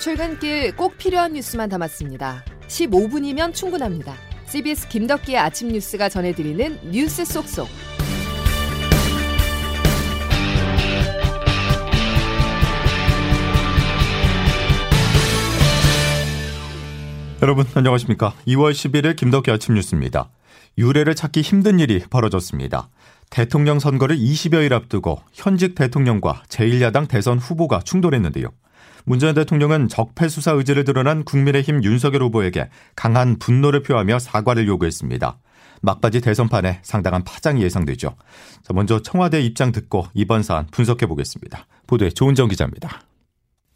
출근길 꼭 필요한 뉴스만 담았습니다. 15분이면 충분합니다. CBS 김덕기의 아침 뉴스가 전해드리는 뉴스 속속. 여러분 안녕하십니까? 2월 11일 김덕기 아침 뉴스입니다. 유례를 찾기 힘든 일이 벌어졌습니다. 대통령 선거를 20여일 앞두고 현직 대통령과 제1야당 대선 후보가 충돌했는데요. 문 전 대통령은 적폐 수사 의지를 드러난 국민의힘 윤석열 후보에게 강한 분노를 표하며 사과를 요구했습니다. 막바지 대선판에 상당한 파장이 예상되죠. 자, 먼저 청와대 입장 듣고 이번 사안 분석해 보겠습니다. 보도에 조은정 기자입니다.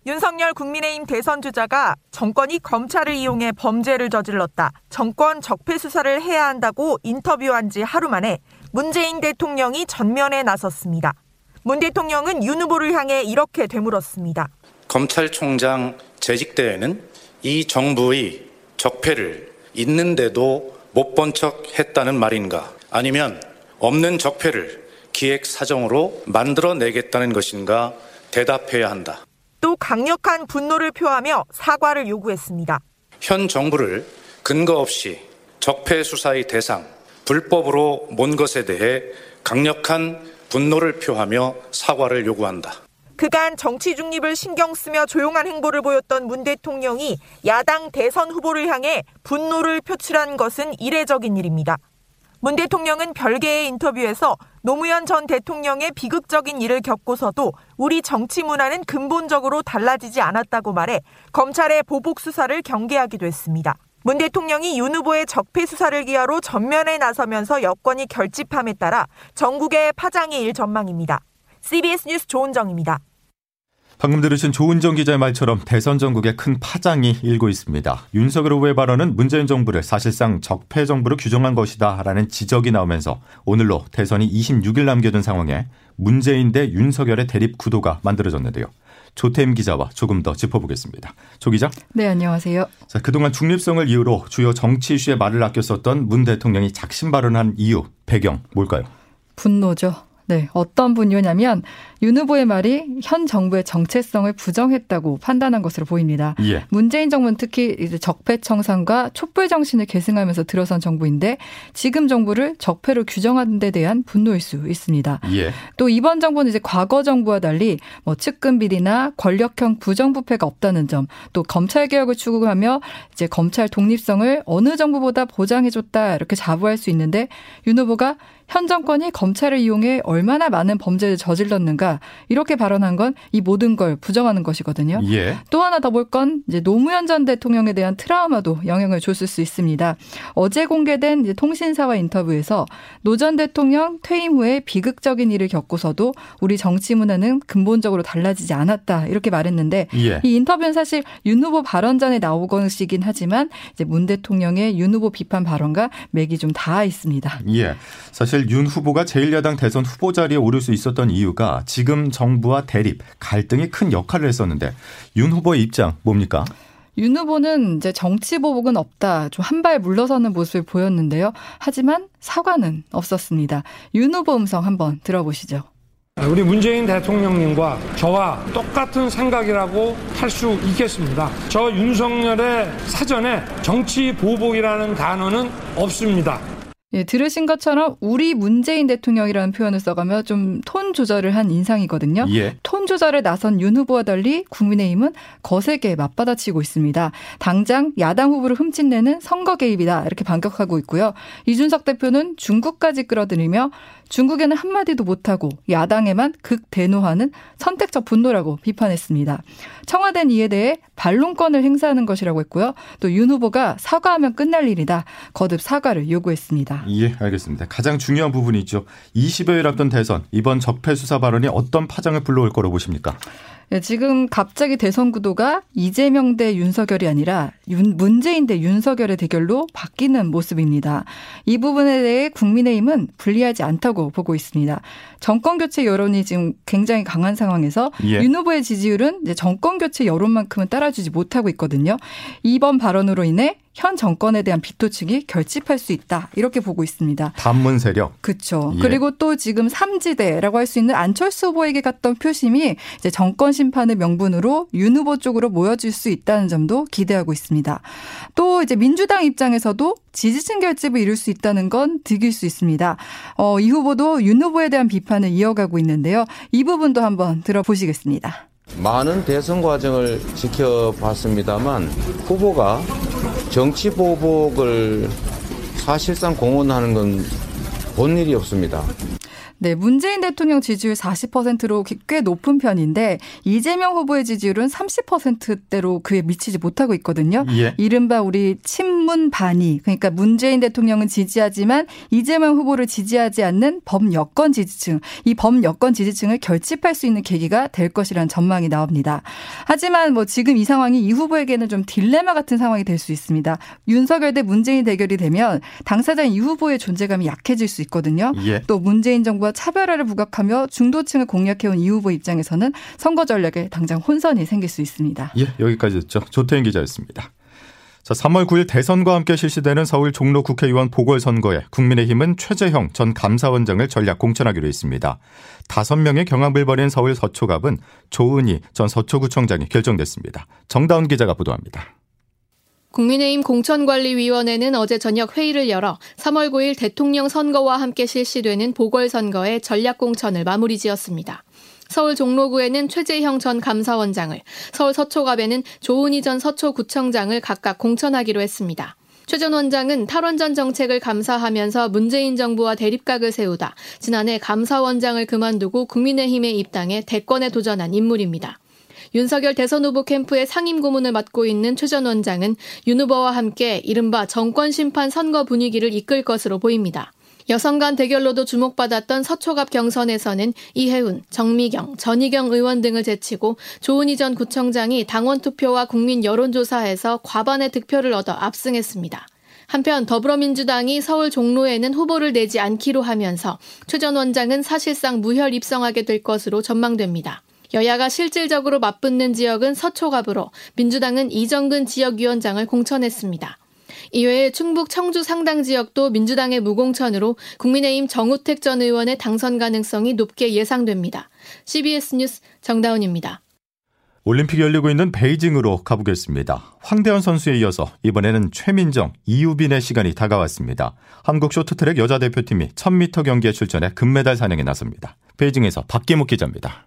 윤석열 국민의힘 대선 주자가 정권이 검찰을 이용해 범죄를 저질렀다. 정권 적폐 수사를 해야 한다고 인터뷰한 지 하루 만에 문재인 대통령이 전면에 나섰습니다. 문 대통령은 윤 후보를 향해 이렇게 되물었습니다. 검찰총장 재직 때에는 이 정부의 적폐를 있는데도 못 본 척 했다는 말인가? 아니면 없는 적폐를 기획 사정으로 만들어내겠다는 것인가? 대답해야 한다. 또 강력한 분노를 표하며 사과를 요구했습니다. 현 정부를 근거 없이 적폐 수사의 대상, 불법으로 몬 것에 대해 강력한 분노를 표하며 사과를 요구한다. 그간 정치 중립을 신경 쓰며 조용한 행보를 보였던 문 대통령이 야당 대선 후보를 향해 분노를 표출한 것은 이례적인 일입니다. 문 대통령은 별개의 인터뷰에서 노무현 전 대통령의 비극적인 일을 겪고서도 우리 정치 문화는 근본적으로 달라지지 않았다고 말해 검찰의 보복 수사를 경계하기도 했습니다. 문 대통령이 윤 후보의 적폐 수사를 기하로 전면에 나서면서 여권이 결집함에 따라 전국의 파장이 일 전망입니다. CBS 뉴스 조은정입니다. 방금 들으신 조은정 기자의 말처럼 대선 전국에 큰 파장이 일고 있습니다. 윤석열 후보의 발언은 문재인 정부를 사실상 적폐 정부로 규정한 것이다라는 지적이 나오면서 오늘로 대선이 26일 남겨둔 상황에 문재인 대 윤석열의 대립 구도가 만들어졌는데요. 조태임 기자와 조금 더 짚어보겠습니다. 조 기자. 네, 안녕하세요. 자, 그동안 중립성을 이유로 주요 정치 이슈에 말을 아껴 썼던 문 대통령이 작심 발언한 이유, 배경 뭘까요? 분노죠. 네, 어떤 분이냐면 윤 후보의 말이 현 정부의 정체성을 부정했다고 판단한 것으로 보입니다. 예. 문재인 정부는 특히 이제 적폐 청산과 촛불 정신을 계승하면서 들어선 정부인데 지금 정부를 적폐로 규정하는 데 대한 분노일 수 있습니다. 예. 또 이번 정부는 이제 과거 정부와 달리 뭐 측근 비리나 권력형 부정부패가 없다는 점, 또 검찰 개혁을 추구하며 이제 검찰 독립성을 어느 정부보다 보장해줬다 이렇게 자부할 수 있는데 윤 후보가 현 정권이 검찰을 이용해 얼마나 많은 범죄를 저질렀는가 이렇게 발언한 건 이 모든 걸 부정하는 것이거든요. 예. 또 하나 더 볼 건 이제 노무현 전 대통령에 대한 트라우마도 영향을 줬을 수 있습니다. 어제 공개된 통신사와 인터뷰에서 노 전 대통령 퇴임 후에 비극적인 일을 겪고서도 우리 정치 문화는 근본적으로 달라지지 않았다 이렇게 말했는데 예. 이 인터뷰는 사실 윤 후보 발언 전에 나오건시긴 하지만 이제 문 대통령의 윤 후보 비판 발언과 맥이 좀 닿아 있습니다. 예. 사실 윤 후보가 제1야당 대선 후보 자리에 오를 수 있었던 이유가 지금 정부와 대립, 갈등이 큰 역할을 했었는데 윤 후보의 입장 뭡니까? 윤 후보는 이제 정치 보복은 없다. 좀 한 발 물러서는 모습을 보였는데요. 하지만 사과는 없었습니다. 윤 후보 음성 한번 들어보시죠. 우리 문재인 대통령님과 저와 똑같은 생각이라고 할 수 있겠습니다. 저 윤석열의 사전에 정치 보복이라는 단어는 없습니다. 예, 들으신 것처럼 우리 문재인 대통령이라는 표현을 써가며 좀 톤 조절을 한 인상이거든요. 예. 톤 조절에 나선 윤 후보와 달리 국민의힘은 거세게 맞받아치고 있습니다. 당장 야당 후보를 흠집내는 선거 개입이다 이렇게 반격하고 있고요. 이준석 대표는 중국까지 끌어들이며 중국에는 한마디도 못하고 야당에만 극대노하는 선택적 분노라고 비판했습니다. 청와대는 이에 대해 반론권을 행사하는 것이라고 했고요. 또 윤 후보가 사과하면 끝날 일이다. 거듭 사과를 요구했습니다. 예, 알겠습니다. 가장 중요한 부분이죠. 20여일 앞둔 대선 이번 적폐 수사 발언이 어떤 파장을 불러올 거로 보십니까? 네, 지금 갑자기 대선 구도가 이재명 대 윤석열이 아니라 윤, 문재인 대 윤석열의 대결로 바뀌는 모습입니다. 이 부분에 대해 국민의힘은 불리하지 않다고 보고 있습니다. 정권 교체 여론이 지금 굉장히 강한 상황에서 예. 윤 후보의 지지율은 이제 정권 교체 여론만큼은 따라주지 못하고 있거든요. 이번 발언으로 인해 현 정권에 대한 비토 측이 결집할 수 있다. 이렇게 보고 있습니다. 반문 세력. 그렇죠. 예. 그리고 또 지금 삼지대라고 할 수 있는 안철수 후보에게 갔던 표심이 이제 정권 심판의 명분으로 윤 후보 쪽으로 모여질 수 있다는 점도 기대하고 있습니다. 또 이제 민주당 입장에서도 지지층 결집을 이룰 수 있다는 건 득일 수 있습니다. 어, 이 후보도 윤 후보에 대한 비판을 이어가고 있는데요. 이 부분도 한번 들어보시겠습니다. 많은 대선 과정을 지켜봤습니다만 후보가 정치 보복을 사실상 공언하는 건 본 일이 없습니다. 네, 문재인 대통령 지지율 40%로 꽤 높은 편인데 이재명 후보의 지지율은 30%대로 그에 미치지 못하고 있거든요. 예. 이른바 우리 친문 반이 그러니까 문재인 대통령은 지지하지만 이재명 후보를 지지하지 않는 범여권 지지층, 이 범여권 지지층을 결집할 수 있는 계기가 될 것이라는 전망이 나옵니다. 하지만 뭐 지금 이 상황이 이 후보에게는 좀 딜레마 같은 상황이 될 수 있습니다. 윤석열 대 문재인 대결이 되면 당사자인 이 후보의 존재감이 약해질 수 있거든요. 예. 또 문재인 정부와 차별화를 부각하며 중도층을 공략해온 이 후보 입장에서는 선거 전략에 당장 혼선이 생길 수 있습니다. 예, 여기까지였죠. 조태인 기자였습니다. 자, 3월 9일 대선과 함께 실시되는 서울 종로 국회의원 보궐선거에 국민의힘은 최재형 전 감사원장을 전략 공천하기로 했습니다. 다섯 명의 경합을 벌인 서울 서초갑은 조은희 전 서초구청장이 결정됐습니다. 정다운 기자가 보도합니다. 국민의힘 공천관리위원회는 어제 저녁 회의를 열어 3월 9일 대통령 선거와 함께 실시되는 보궐선거의 전략공천을 마무리 지었습니다. 서울 종로구에는 최재형 전 감사원장을, 서울 서초갑에는 조은희 전 서초구청장을 각각 공천하기로 했습니다. 최 전 원장은 탈원전 정책을 감사하면서 문재인 정부와 대립각을 세우다 지난해 감사원장을 그만두고 국민의힘에 입당해 대권에 도전한 인물입니다. 윤석열 대선 후보 캠프의 상임 고문을 맡고 있는 최 전 원장은 윤 후보와 함께 이른바 정권 심판 선거 분위기를 이끌 것으로 보입니다. 여성 간 대결로도 주목받았던 서초갑 경선에서는 이혜훈, 정미경, 전희경 의원 등을 제치고 조은희 전 구청장이 당원 투표와 국민 여론조사에서 과반의 득표를 얻어 압승했습니다. 한편 더불어민주당이 서울 종로에는 후보를 내지 않기로 하면서 최 전 원장은 사실상 무혈 입성하게 될 것으로 전망됩니다. 여야가 실질적으로 맞붙는 지역은 서초갑으로 민주당은 이정근 지역위원장을 공천했습니다. 이외에 충북 청주 상당 지역도 민주당의 무공천으로 국민의힘 정우택 전 의원의 당선 가능성이 높게 예상됩니다. CBS 뉴스 정다운입니다. 올림픽 열리고 있는 베이징으로 가보겠습니다. 황대현 선수에 이어서 이번에는 최민정, 이유빈의 시간이 다가왔습니다. 한국 쇼트트랙 여자 대표팀이 1000m 경기에 출전해 금메달 사냥에 나섭니다. 베이징에서 박기묵 기자입니다.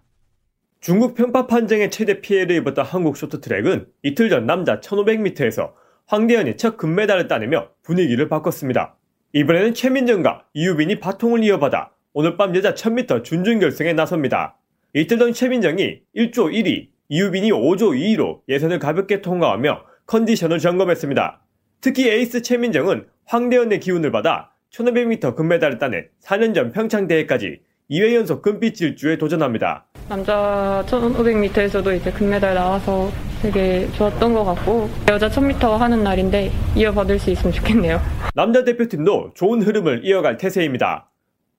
중국 편파 판정의 최대 피해를 입었던 한국 쇼트트랙은 이틀 전 남자 1500m에서 황대현이 첫 금메달을 따내며 분위기를 바꿨습니다. 이번에는 최민정과 이유빈이 바통을 이어받아 오늘 밤 여자 1000m 준준결승에 나섭니다. 이틀 전 최민정이 1조 1위, 이유빈이 5조 2위로 예선을 가볍게 통과하며 컨디션을 점검했습니다. 특히 에이스 최민정은 황대현의 기운을 받아 1500m 금메달을 따내 4년 전 평창대회까지 2회 연속 금빛 질주에 도전합니다. 남자 1500m에서도 이제 금메달 나와서 되게 좋았던 것 같고 여자 1000m 하는 날인데 이어받을 수 있으면 좋겠네요. 남자 대표팀도 좋은 흐름을 이어갈 태세입니다.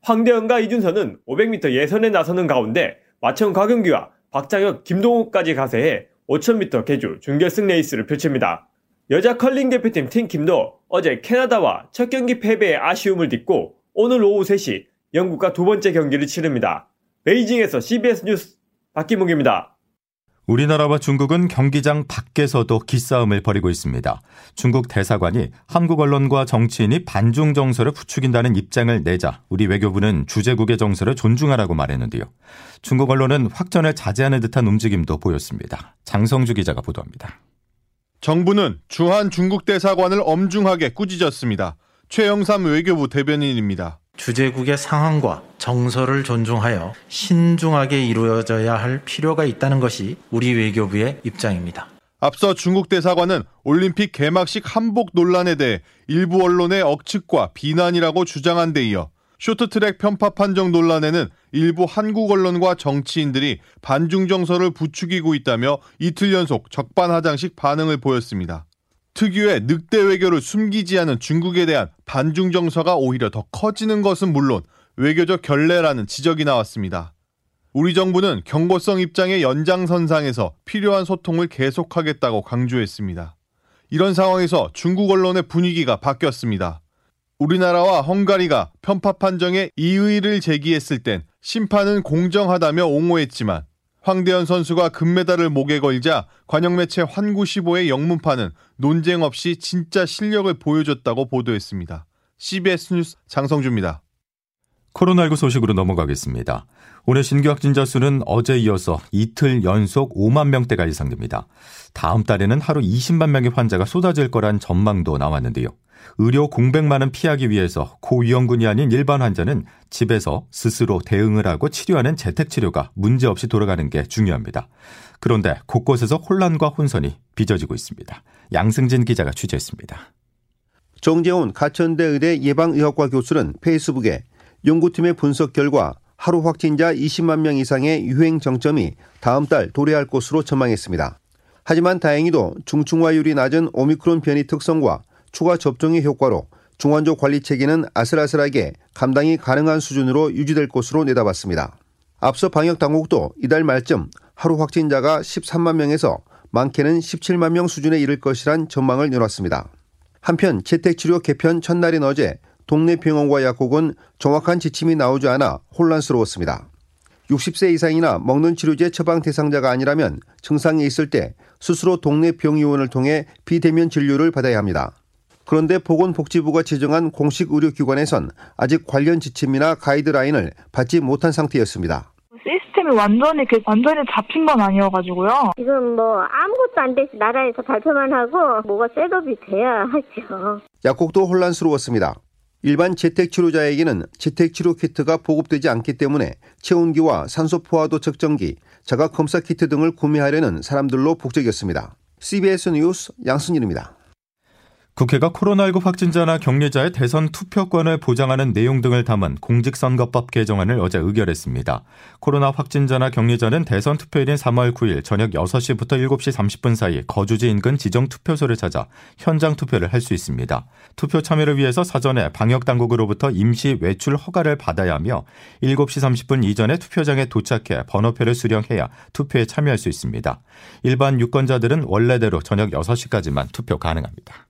황대현과 이준서는 500m 예선에 나서는 가운데 마천 곽은기와 박장혁, 김동욱까지 가세해 5000m 개주 준결승 레이스를 펼칩니다. 여자 컬링 대표팀 팀킴도 어제 캐나다와 첫 경기 패배의 아쉬움을 딛고 오늘 오후 3시 영국과 두 번째 경기를 치릅니다. 베이징에서 CBS 뉴스 박기묵입니다. 우리나라와 중국은 경기장 밖에서도 기싸움을 벌이고 있습니다. 중국 대사관이 한국 언론과 정치인이 반중 정서를 부추긴다는 입장을 내자 우리 외교부는 주재국의 정서를 존중하라고 말했는데요. 중국 언론은 확전을 자제하는 듯한 움직임도 보였습니다. 장성주 기자가 보도합니다. 정부는 주한 중국 대사관을 엄중하게 꾸짖었습니다. 최영삼 외교부 대변인입니다. 주재국의 상황과 정서를 존중하여 신중하게 이루어져야 할 필요가 있다는 것이 우리 외교부의 입장입니다. 앞서 중국 대사관은 올림픽 개막식 한복 논란에 대해 일부 언론의 억측과 비난이라고 주장한 데 이어 쇼트트랙 편파 판정 논란에는 일부 한국 언론과 정치인들이 반중 정서를 부추기고 있다며 이틀 연속 적반하장식 반응을 보였습니다. 특유의 늑대 외교를 숨기지 않은 중국에 대한 반중 정서가 오히려 더 커지는 것은 물론 외교적 결례라는 지적이 나왔습니다. 우리 정부는 경고성 입장의 연장선상에서 필요한 소통을 계속하겠다고 강조했습니다. 이런 상황에서 중국 언론의 분위기가 바뀌었습니다. 우리나라와 헝가리가 편파 판정에 이의를 제기했을 땐 심판은 공정하다며 옹호했지만 황대현 선수가 금메달을 목에 걸자 관영매체 환구시보의 영문판은 논쟁 없이 진짜 실력을 보여줬다고 보도했습니다. CBS 뉴스 장성주입니다. 코로나19 소식으로 넘어가겠습니다. 오늘 신규 확진자 수는 어제 이어서 이틀 연속 5만 명대가 예상됩니다. 다음 달에는 하루 20만 명의 환자가 쏟아질 거란 전망도 나왔는데요. 의료 공백만은 피하기 위해서 고위험군이 아닌 일반 환자는 집에서 스스로 대응을 하고 치료하는 재택 치료가 문제없이 돌아가는 게 중요합니다. 그런데 곳곳에서 혼란과 혼선이 빚어지고 있습니다. 양승진 기자가 취재했습니다. 정재훈 가천대 의대 예방의학과 교수는 페이스북에 연구팀의 분석 결과 하루 확진자 20만 명 이상의 유행 정점이 다음 달 도래할 것으로 전망했습니다. 하지만 다행히도 중증화율이 낮은 오미크론 변이 특성과 추가 접종의 효과로 중환조 관리 체계는 아슬아슬하게 감당이 가능한 수준으로 유지될 것으로 내다봤습니다. 앞서 방역 당국도 이달 말쯤 하루 확진자가 13만 명에서 많게는 17만 명 수준에 이를 것이란 전망을 내놨습니다. 한편 재택치료 개편 첫날인 어제 동네 병원과 약국은 정확한 지침이 나오지 않아 혼란스러웠습니다. 60세 이상이나 먹는 치료제 처방 대상자가 아니라면 증상이 있을 때 스스로 동네 병의원을 통해 비대면 진료를 받아야 합니다. 그런데 보건복지부가 지정한 공식 의료기관에선 아직 관련 지침이나 가이드라인을 받지 못한 상태였습니다. 시스템이 완전히 완전히 잡힌 건 아니어가지고요. 지금 뭐 아무것도 안 돼서 나라에서 발표만 하고 뭐가 setup이 돼야 하죠. 약국도 혼란스러웠습니다. 일반 재택치료자에게는 재택치료 키트가 보급되지 않기 때문에 체온기와 산소 포화도 측정기, 자가 검사 키트 등을 구매하려는 사람들로 북적였습니다. CBS 뉴스 양순일입니다. 국회가 코로나19 확진자나 격리자의 대선 투표권을 보장하는 내용 등을 담은 공직선거법 개정안을 어제 의결했습니다. 코로나 확진자나 격리자는 대선 투표일인 3월 9일 저녁 6시부터 7시 30분 사이 거주지 인근 지정 투표소를 찾아 현장 투표를 할 수 있습니다. 투표 참여를 위해서 사전에 방역 당국으로부터 임시 외출 허가를 받아야 하며 7시 30분 이전에 투표장에 도착해 번호표를 수령해야 투표에 참여할 수 있습니다. 일반 유권자들은 원래대로 저녁 6시까지만 투표 가능합니다.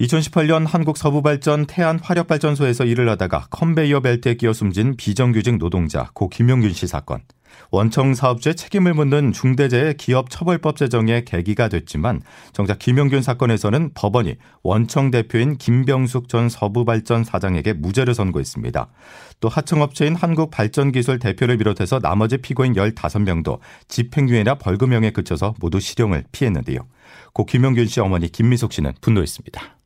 2018년 한국 서부발전 태안 화력발전소에서 일을 하다가 컨베이어 벨트에 끼어 숨진 비정규직 노동자 고 김용균 씨 사건. 원청 사업주의 책임을 묻는 중대재해 기업 처벌법 제정의 계기가 됐지만 정작 김용균 사건에서는 법원이 원청 대표인 김병숙 전 서부발전 사장에게 무죄를 선고했습니다. 또 하청업체인 한국발전기술 대표를 비롯해서 나머지 피고인 15명도 집행유예나 벌금형에 그쳐서 모두 실형을 피했는데요. 고 김용균 씨 어머니 김미숙 씨는 분노했습니다.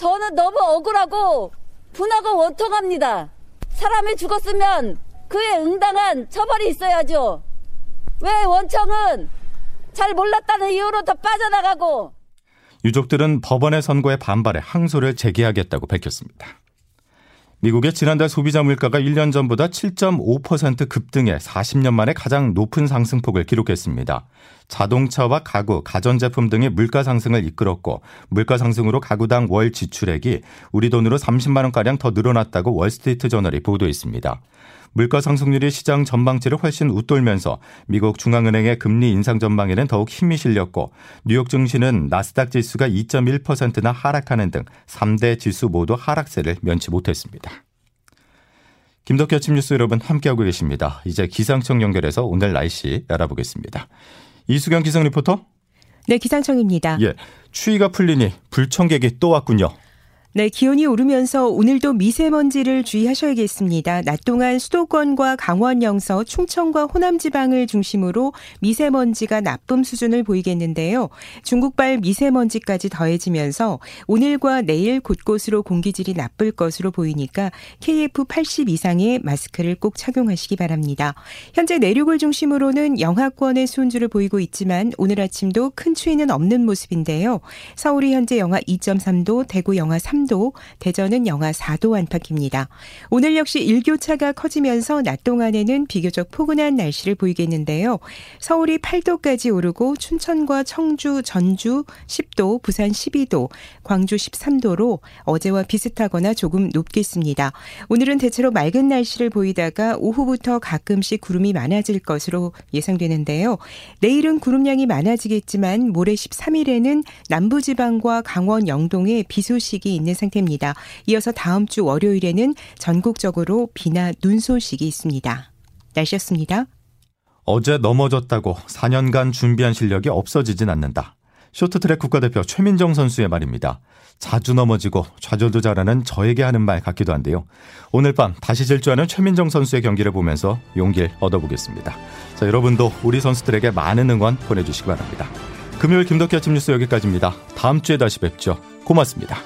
저는 너무 억울하고 분하고 원통합니다. 사람이 죽었으면 그에 응당한 처벌이 있어야죠. 왜 원청은 잘 몰랐다는 이유로 더 빠져나가고 유족들은 법원의 선고에 반발해 항소를 제기하겠다고 밝혔습니다. 미국의 지난달 소비자 물가가 1년 전보다 7.5% 급등해 40년 만에 가장 높은 상승폭을 기록했습니다. 자동차와 가구, 가전제품 등의 물가 상승을 이끌었고 물가 상승으로 가구당 월 지출액이 우리 돈으로 30만 원가량 더 늘어났다고 월스트리트 저널이 보도했습니다. 물가 상승률이 시장 전망치를 훨씬 웃돌면서 미국 중앙은행의 금리 인상 전망에는 더욱 힘이 실렸고 뉴욕 증시는 나스닥 지수가 2.1%나 하락하는 등 3대 지수 모두 하락세를 면치 못했습니다. 김덕기 아침 뉴스 여러분 함께하고 계십니다. 이제 기상청 연결해서 오늘 날씨 알아보겠습니다. 이수경 기상 리포터. 네, 기상청입니다. 예, 추위가 풀리니 불청객이 또 왔군요. 네, 기온이 오르면서 오늘도 미세먼지를 주의하셔야겠습니다. 낮 동안 수도권과 강원 영서, 충청과 호남 지방을 중심으로 미세먼지가 나쁨 수준을 보이겠는데요. 중국발 미세먼지까지 더해지면서 오늘과 내일 곳곳으로 공기질이 나쁠 것으로 보이니까 KF80 이상의 마스크를 꼭 착용하시기 바랍니다. 현재 내륙을 중심으로는 영하권의 수온주를 보이고 있지만 오늘 아침도 큰 추위는 없는 모습인데요. 서울이 현재 영하 2.3도, 대구 영하 3 3도, 대전은 영하 4도 안팎입니다. 오늘 역시 일교차가 커지면서 낮 동안에는 비교적 포근한 날씨를 보이겠는데요. 서울이 8도까지 오르고 춘천과 청주, 전주 10도, 부산 12도, 광주 13도로 어제와 비슷하거나 조금 높겠습니다. 오늘은 대체로 맑은 날씨를 보이다가 오후부터 가끔씩 구름이 많아질 것으로 예상되는데요. 내일은 구름량이 많아지겠지만 모레 13일에는 남부지방과 강원 영동에 비 소식이 있는 상태입니다. 이어서 다음 주 월요일에는 전국적으로 비나 눈 소식이 있습니다. 날씨였습니다. 어제 넘어졌다고 4년간 준비한 실력이 없어지진 않는다. 쇼트트랙 국가대표 최민정 선수의 말입니다. 자주 넘어지고 좌절도 잘하는 저에게 하는 말 같기도 한데요. 오늘 밤 다시 질주하는 최민정 선수의 경기를 보면서 용기를 얻어보겠습니다. 자, 여러분도 우리 선수들에게 많은 응원 보내주시기 바랍니다. 금요일 김덕기 아침 뉴스 여기까지입니다. 다음 주에 다시 뵙죠. 고맙습니다.